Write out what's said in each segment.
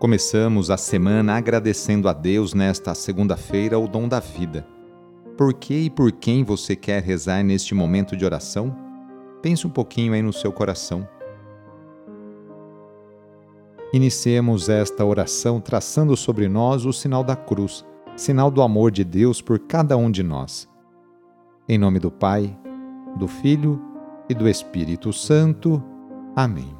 Começamos a semana agradecendo a Deus nesta segunda-feira o dom da vida. Por que e por quem você quer rezar neste momento de oração? Pense um pouquinho aí no seu coração. Iniciemos esta oração traçando sobre nós o sinal da cruz, sinal do amor de Deus por cada um de nós. Em nome do Pai, do Filho e do Espírito Santo. Amém.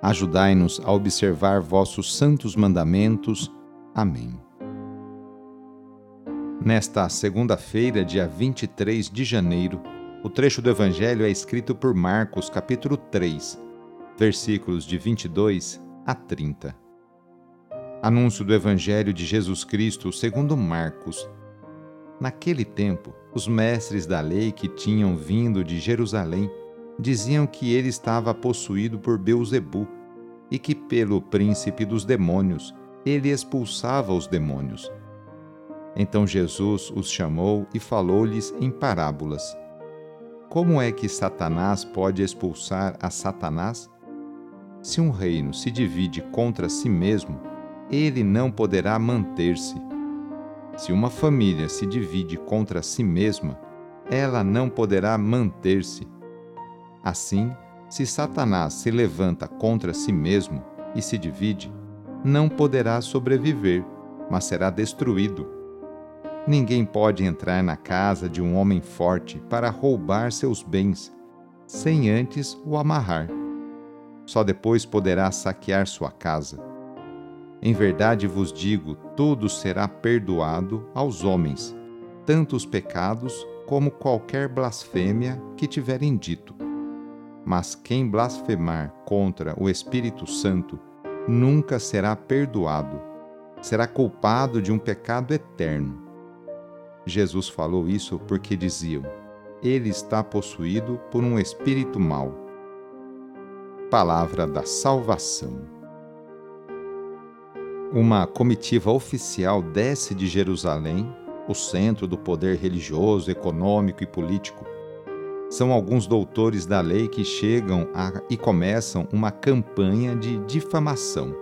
Ajudai-nos a observar vossos santos mandamentos. Amém. Nesta segunda-feira, dia 23 de janeiro, o trecho do Evangelho é escrito por Marcos, capítulo 3, versículos de 22 a 30. Anúncio do Evangelho de Jesus Cristo segundo Marcos. Naquele tempo, os mestres da lei que tinham vindo de Jerusalém diziam que ele estava possuído por Beuzebu e que pelo príncipe dos demônios ele expulsava os demônios. Então Jesus os chamou e falou-lhes em parábolas. Como é que Satanás pode expulsar a Satanás? Se um reino se divide contra si mesmo, ele não poderá manter-se. Se uma família se divide contra si mesma, ela não poderá manter-se Assim, se Satanás se levanta contra si mesmo e se divide, não poderá sobreviver, mas será destruído. Ninguém pode entrar na casa de um homem forte para roubar seus bens, sem antes o amarrar. Só depois poderá saquear sua casa. Em verdade vos digo: tudo será perdoado aos homens, tanto os pecados como qualquer blasfêmia que tiverem dito mas quem blasfemar contra o Espírito Santo nunca será perdoado, será culpado de um pecado eterno. Jesus falou isso porque diziam: Ele está possuído por um espírito mau. Palavra da Salvação. Uma comitiva oficial desce de Jerusalém, o centro do poder religioso, econômico e político são alguns doutores da lei que chegam a, e começam uma campanha de difamação.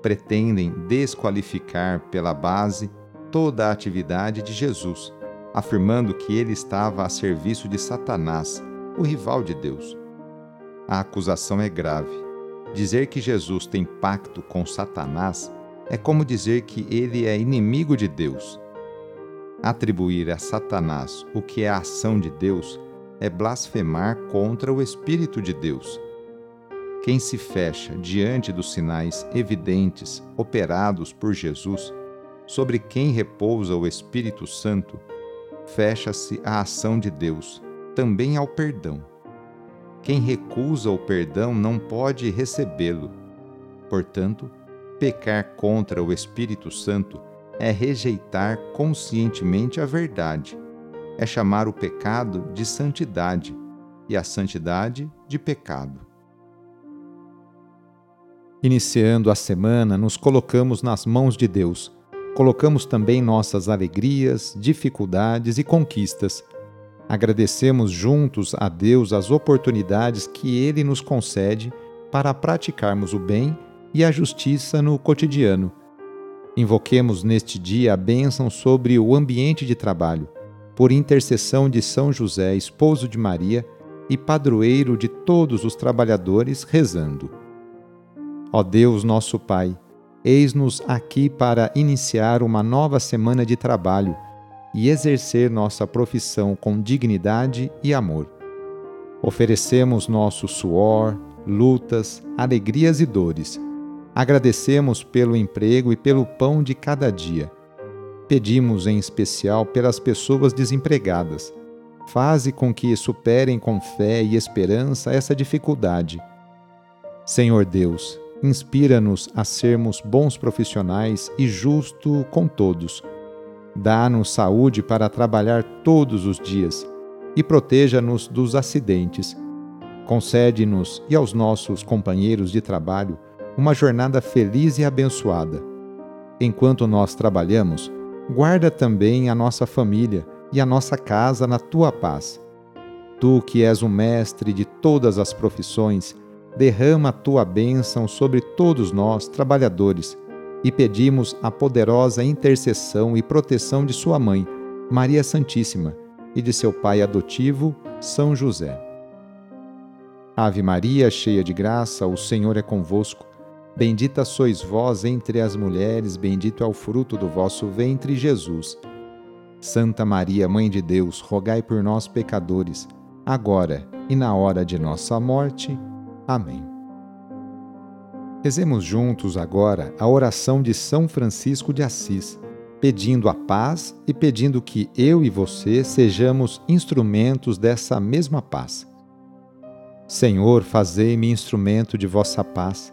Pretendem desqualificar pela base toda a atividade de Jesus, afirmando que ele estava a serviço de Satanás, o rival de Deus. A acusação é grave. Dizer que Jesus tem pacto com Satanás é como dizer que ele é inimigo de Deus. Atribuir a Satanás o que é a ação de Deus é blasfemar contra o Espírito de Deus. Quem se fecha diante dos sinais evidentes operados por Jesus, sobre quem repousa o Espírito Santo, fecha-se à ação de Deus, também ao perdão. Quem recusa o perdão não pode recebê-lo. Portanto, pecar contra o Espírito Santo é rejeitar conscientemente a verdade é chamar o pecado de santidade e a santidade de pecado. Iniciando a semana, nos colocamos nas mãos de Deus. Colocamos também nossas alegrias, dificuldades e conquistas. Agradecemos juntos a Deus as oportunidades que Ele nos concede para praticarmos o bem e a justiça no cotidiano. Invoquemos neste dia a bênção sobre o ambiente de trabalho por intercessão de São José, esposo de Maria e padroeiro de todos os trabalhadores, rezando. Ó Deus, nosso Pai, eis-nos aqui para iniciar uma nova semana de trabalho e exercer nossa profissão com dignidade e amor. Oferecemos nosso suor, lutas, alegrias e dores. Agradecemos pelo emprego e pelo pão de cada dia Pedimos em especial pelas pessoas desempregadas. Faze com que superem com fé e esperança essa dificuldade. Senhor Deus, inspira-nos a sermos bons profissionais e justo com todos. Dá-nos saúde para trabalhar todos os dias e proteja-nos dos acidentes. Concede-nos e aos nossos companheiros de trabalho uma jornada feliz e abençoada. Enquanto nós trabalhamos, guarda também a nossa família e a nossa casa na tua paz. Tu, que és o mestre de todas as profissões, derrama a tua bênção sobre todos nós, trabalhadores, e pedimos a poderosa intercessão e proteção de Sua mãe, Maria Santíssima, e de seu pai adotivo, São José. Ave Maria, cheia de graça, o Senhor é convosco. Bendita sois vós entre as mulheres, bendito é o fruto do vosso ventre, Jesus. Santa Maria, Mãe de Deus, rogai por nós, pecadores, agora e na hora de nossa morte. Amém. Rezemos juntos agora a oração de São Francisco de Assis, pedindo a paz e pedindo que eu e você sejamos instrumentos dessa mesma paz. Senhor, fazei-me instrumento de vossa paz.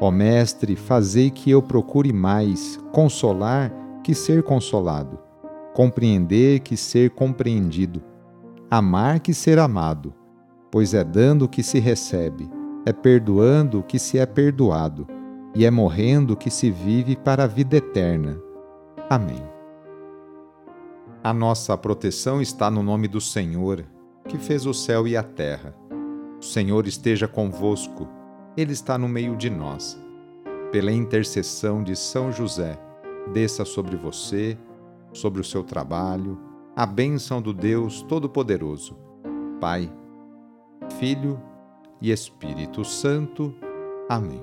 Ó Mestre, fazei que eu procure mais consolar que ser consolado, compreender que ser compreendido, amar que ser amado, pois é dando que se recebe, é perdoando que se é perdoado e é morrendo que se vive para a vida eterna. Amém. A nossa proteção está no nome do Senhor, que fez o céu e a terra. O Senhor esteja convosco, Ele está no meio de nós. Pela intercessão de São José, desça sobre você, sobre o seu trabalho, a bênção do Deus Todo-Poderoso, Pai, Filho e Espírito Santo. Amém.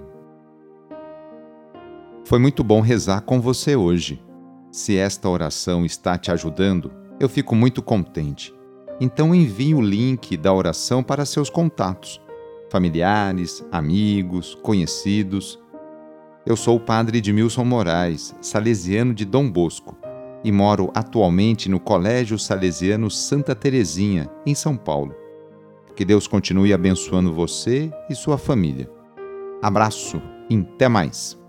Foi muito bom rezar com você hoje. Se esta oração está te ajudando, eu fico muito contente. Então envie o link da oração para seus contatos, familiares, amigos, conhecidos. Eu sou o padre Edmilson Moraes, salesiano de Dom Bosco, e moro atualmente no Colégio Salesiano Santa Terezinha, em São Paulo. Que Deus continue abençoando você e sua família. Abraço e até mais!